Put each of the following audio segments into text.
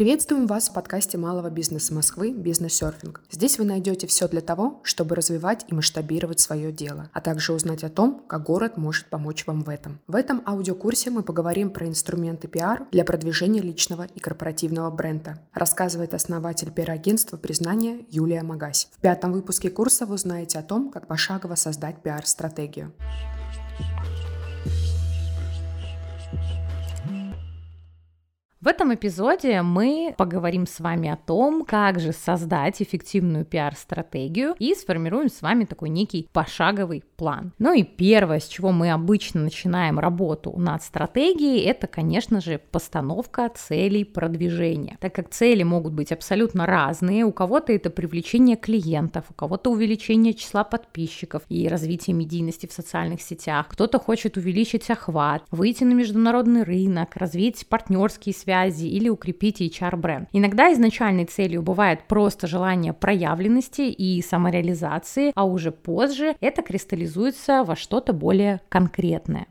Приветствуем вас в подкасте малого бизнеса Москвы «Бизнес-серфинг». Здесь вы найдете все для того, чтобы развивать и масштабировать свое дело, а также узнать о том, как город может помочь вам в этом. В этом аудиокурсе мы поговорим про инструменты пиар для продвижения личного и корпоративного бренда, рассказывает основатель пиар-агентства «Признание» Юлия Магась. В пятом выпуске курса вы узнаете о том, как пошагово создать пиар-стратегию. В этом эпизоде мы поговорим с вами о том, как же создать эффективную пиар-стратегию и сформируем с вами такой некий пошаговый план. Ну и первое, с чего мы обычно начинаем работу над стратегией, это, конечно же, постановка целей продвижения. Так как цели могут быть абсолютно разные, у кого-то это привлечение клиентов, у кого-то увеличение числа подписчиков и развитие медийности в социальных сетях, кто-то хочет увеличить охват, выйти на международный рынок, развить партнерские связи, связи или укрепить HR-бренд. Иногда изначальной целью бывает просто желание проявленности и самореализации, а уже позже это кристаллизуется во что-то более конкретное.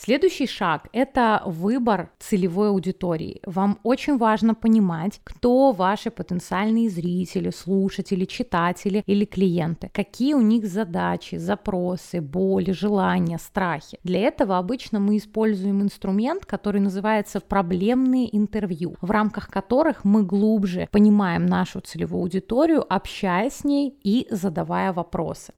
Следующий шаг – это выбор целевой аудитории. Вам очень важно понимать, кто ваши потенциальные зрители, слушатели, читатели или клиенты, какие у них задачи, запросы, боли, желания, страхи. Для этого обычно мы используем инструмент, который называется проблемные интервью, в рамках которых мы глубже понимаем нашу целевую аудиторию, общаясь с ней и задавая вопросы.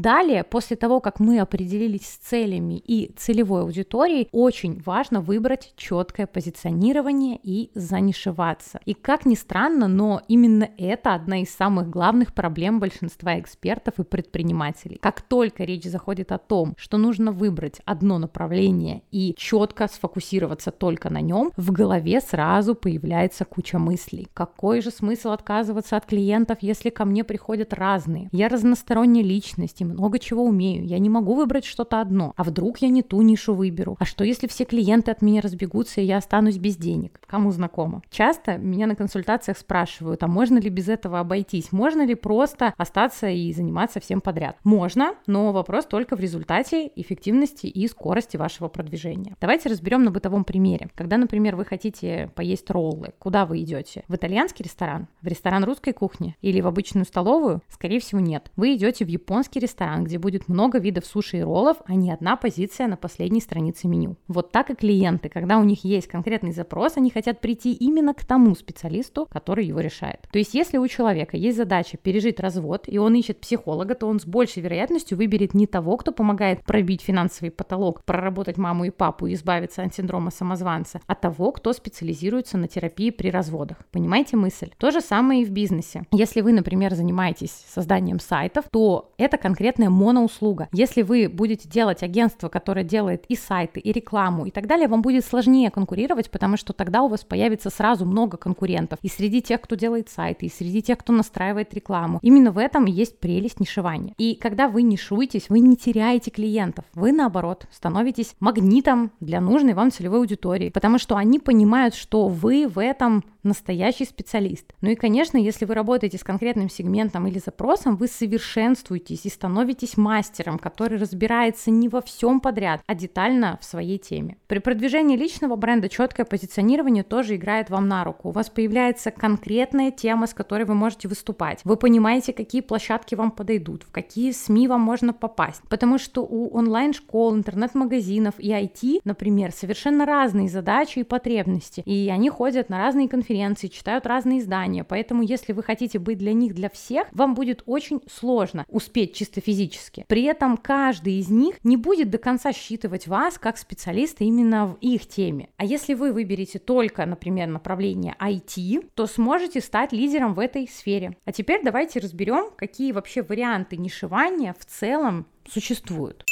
Далее, после того, как мы определились с целями и целевой аудиторией, очень важно выбрать четкое позиционирование и занишеваться. И как ни странно, но именно это одна из самых главных проблем большинства экспертов и предпринимателей. Как только речь заходит о том, что нужно выбрать одно направление и четко сфокусироваться только на нем, в голове сразу появляется куча мыслей. Какой же смысл отказываться от клиентов, если ко мне приходят разные? Я разносторонняя личность, много чего умею. Я не могу выбрать что-то одно. А вдруг я не ту нишу выберу? А что, если все клиенты от меня разбегутся, и я останусь без денег? Кому знакомо? Часто меня на консультациях спрашивают, а можно ли без этого обойтись? Можно ли просто остаться и заниматься всем подряд? Можно, но вопрос только в результате эффективности и скорости вашего продвижения. Давайте разберем на бытовом примере. Когда, например, вы хотите поесть роллы, куда вы идете? В итальянский ресторан? В ресторан русской кухни? Или в обычную столовую? Скорее всего, нет. Вы идете в японский ресторан ресторан, где будет много видов суши и роллов, а не одна позиция на последней странице меню. Вот так и клиенты, когда у них есть конкретный запрос, они хотят прийти именно к тому специалисту, который его решает. То есть, если у человека есть задача пережить развод, и он ищет психолога, то он с большей вероятностью выберет не того, кто помогает пробить финансовый потолок, проработать маму и папу и избавиться от синдрома самозванца, а того, кто специализируется на терапии при разводах. Понимаете мысль? То же самое и в бизнесе. Если вы, например, занимаетесь созданием сайтов, то это конкретно конкретная моноуслуга. Если вы будете делать агентство, которое делает и сайты, и рекламу, и так далее, вам будет сложнее конкурировать, потому что тогда у вас появится сразу много конкурентов. И среди тех, кто делает сайты, и среди тех, кто настраивает рекламу. Именно в этом есть прелесть нишевания. И когда вы нишуетесь, вы не теряете клиентов. Вы, наоборот, становитесь магнитом для нужной вам целевой аудитории, потому что они понимают, что вы в этом настоящий специалист. Ну и, конечно, если вы работаете с конкретным сегментом или запросом, вы совершенствуетесь и становитесь становитесь мастером, который разбирается не во всем подряд, а детально в своей теме. При продвижении личного бренда четкое позиционирование тоже играет вам на руку. У вас появляется конкретная тема, с которой вы можете выступать. Вы понимаете, какие площадки вам подойдут, в какие СМИ вам можно попасть. Потому что у онлайн-школ, интернет-магазинов и IT, например, совершенно разные задачи и потребности. И они ходят на разные конференции, читают разные издания. Поэтому, если вы хотите быть для них, для всех, вам будет очень сложно успеть чисто чисто физически. При этом каждый из них не будет до конца считывать вас как специалиста именно в их теме. А если вы выберете только, например, направление IT, то сможете стать лидером в этой сфере. А теперь давайте разберем, какие вообще варианты нишевания в целом существуют.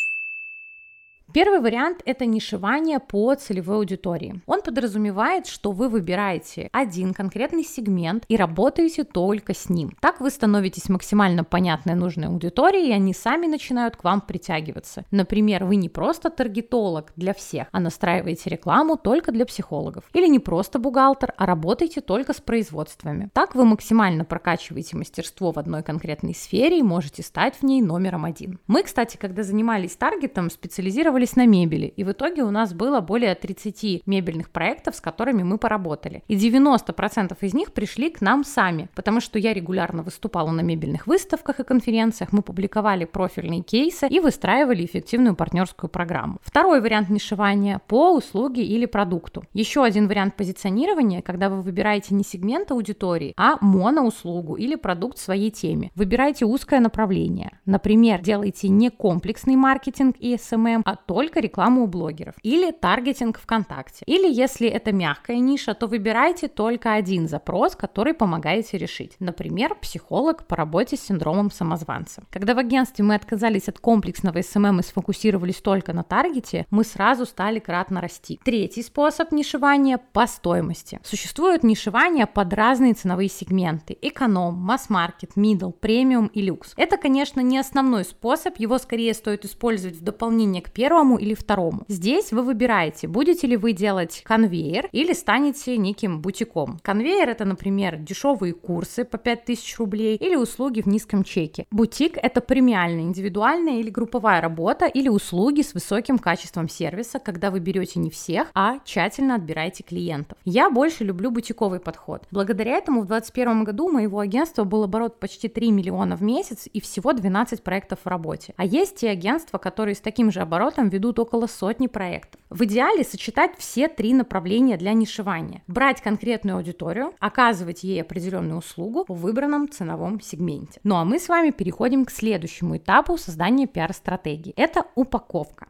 Первый вариант – это нишевание по целевой аудитории. Он подразумевает, что вы выбираете один конкретный сегмент и работаете только с ним. Так вы становитесь максимально понятной нужной аудиторией, и они сами начинают к вам притягиваться. Например, вы не просто таргетолог для всех, а настраиваете рекламу только для психологов. Или не просто бухгалтер, а работаете только с производствами. Так вы максимально прокачиваете мастерство в одной конкретной сфере и можете стать в ней номером один. Мы, кстати, когда занимались таргетом, специализировались специализировались на мебели, и в итоге у нас было более 30 мебельных проектов, с которыми мы поработали. И 90% из них пришли к нам сами, потому что я регулярно выступала на мебельных выставках и конференциях, мы публиковали профильные кейсы и выстраивали эффективную партнерскую программу. Второй вариант нишевания по услуге или продукту. Еще один вариант позиционирования, когда вы выбираете не сегмент аудитории, а моноуслугу или продукт своей теме. Выбирайте узкое направление. Например, делайте не комплексный маркетинг и SMM, а только рекламу у блогеров. Или таргетинг ВКонтакте. Или если это мягкая ниша, то выбирайте только один запрос, который помогаете решить. Например, психолог по работе с синдромом самозванца. Когда в агентстве мы отказались от комплексного SMM и сфокусировались только на таргете, мы сразу стали кратно расти. Третий способ нишевания по стоимости. Существует нишевание под разные ценовые сегменты. Эконом, масс-маркет, middle, премиум и люкс. Это, конечно, не основной способ, его скорее стоит использовать в дополнение к первому или второму. Здесь вы выбираете, будете ли вы делать конвейер или станете неким бутиком. Конвейер это, например, дешевые курсы по 5000 рублей или услуги в низком чеке. Бутик это премиальная, индивидуальная или групповая работа или услуги с высоким качеством сервиса, когда вы берете не всех, а тщательно отбираете клиентов. Я больше люблю бутиковый подход. Благодаря этому в 2021 году у моего агентства был оборот почти 3 миллиона в месяц и всего 12 проектов в работе. А есть те агентства, которые с таким же оборотом ведут около сотни проектов. В идеале сочетать все три направления для нишевания. Брать конкретную аудиторию, оказывать ей определенную услугу в выбранном ценовом сегменте. Ну а мы с вами переходим к следующему этапу создания пиар-стратегии. Это упаковка.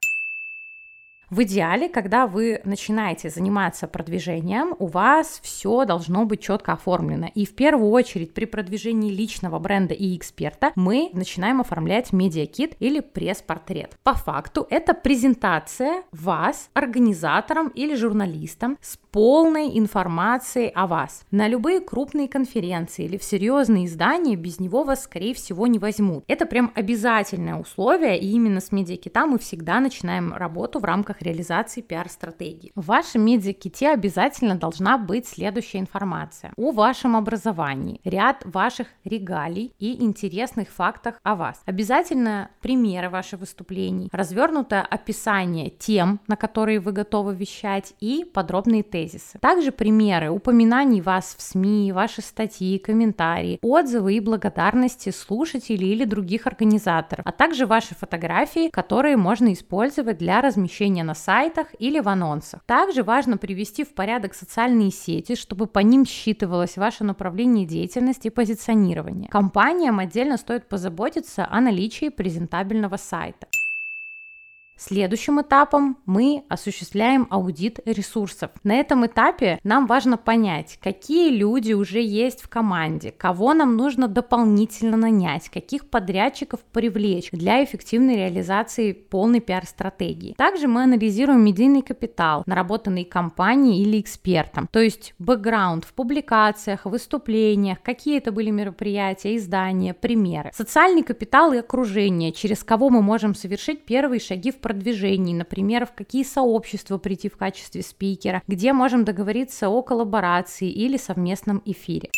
В идеале, когда вы начинаете заниматься продвижением, у вас все должно быть четко оформлено. И в первую очередь при продвижении личного бренда и эксперта мы начинаем оформлять медиакит или пресс-портрет. По факту это презентация вас организатором или журналистом с полной информацией о вас. На любые крупные конференции или в серьезные издания без него вас, скорее всего, не возьмут. Это прям обязательное условие, и именно с медиакита мы всегда начинаем работу в рамках рамках реализации пиар-стратегии. В вашем медиаките обязательно должна быть следующая информация о вашем образовании, ряд ваших регалий и интересных фактах о вас. Обязательно примеры ваших выступлений, развернутое описание тем, на которые вы готовы вещать и подробные тезисы. Также примеры упоминаний вас в СМИ, ваши статьи, комментарии, отзывы и благодарности слушателей или других организаторов, а также ваши фотографии, которые можно использовать для размещения на сайтах или в анонсах. Также важно привести в порядок социальные сети, чтобы по ним считывалось ваше направление деятельности и позиционирование. Компаниям отдельно стоит позаботиться о наличии презентабельного сайта. Следующим этапом мы осуществляем аудит ресурсов. На этом этапе нам важно понять, какие люди уже есть в команде, кого нам нужно дополнительно нанять, каких подрядчиков привлечь для эффективной реализации полной пиар-стратегии. Также мы анализируем медийный капитал, наработанный компанией или экспертом, то есть бэкграунд в публикациях, выступлениях, какие это были мероприятия, издания, примеры. Социальный капитал и окружение, через кого мы можем совершить первые шаги в продвижении, например, в какие сообщества прийти в качестве спикера, где можем договориться о коллаборации или совместном эфире.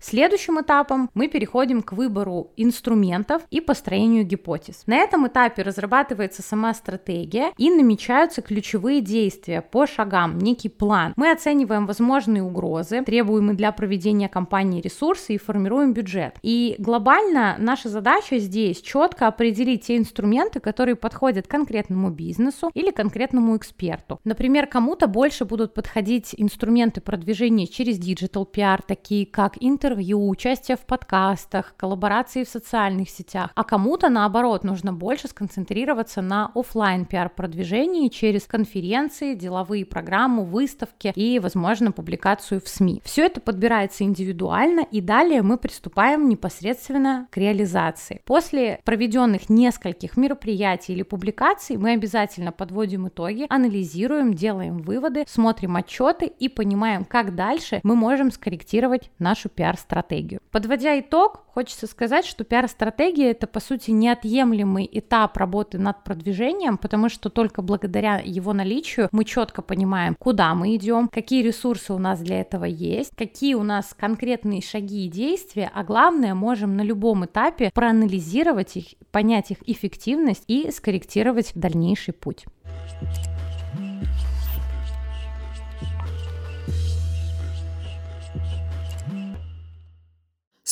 Следующим этапом мы переходим к выбору инструментов и построению гипотез. На этом этапе разрабатывается сама стратегия и намечаются ключевые действия по шагам, некий план. Мы оцениваем возможные угрозы, требуемые для проведения кампании ресурсы и формируем бюджет. И глобально наша задача здесь четко определить те инструменты, которые подходят конкретному бизнесу или конкретному эксперту. Например, кому-то больше будут подходить инструменты продвижения через digital PR, такие как интернет интервью, участие в подкастах, коллаборации в социальных сетях, а кому-то наоборот нужно больше сконцентрироваться на офлайн пиар продвижении через конференции, деловые программы, выставки и, возможно, публикацию в СМИ. Все это подбирается индивидуально, и далее мы приступаем непосредственно к реализации. После проведенных нескольких мероприятий или публикаций мы обязательно подводим итоги, анализируем, делаем выводы, смотрим отчеты и понимаем, как дальше мы можем скорректировать нашу пиар пиар-стратегию. Подводя итог, хочется сказать, что пиар-стратегия это по сути неотъемлемый этап работы над продвижением, потому что только благодаря его наличию мы четко понимаем, куда мы идем, какие ресурсы у нас для этого есть, какие у нас конкретные шаги и действия, а главное, можем на любом этапе проанализировать их, понять их эффективность и скорректировать дальнейший путь.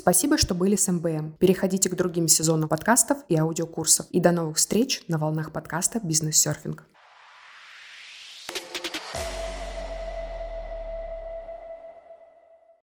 Спасибо, что были с МБМ. Переходите к другим сезонам подкастов и аудиокурсов. И до новых встреч на волнах подкаста «Бизнес-серфинг».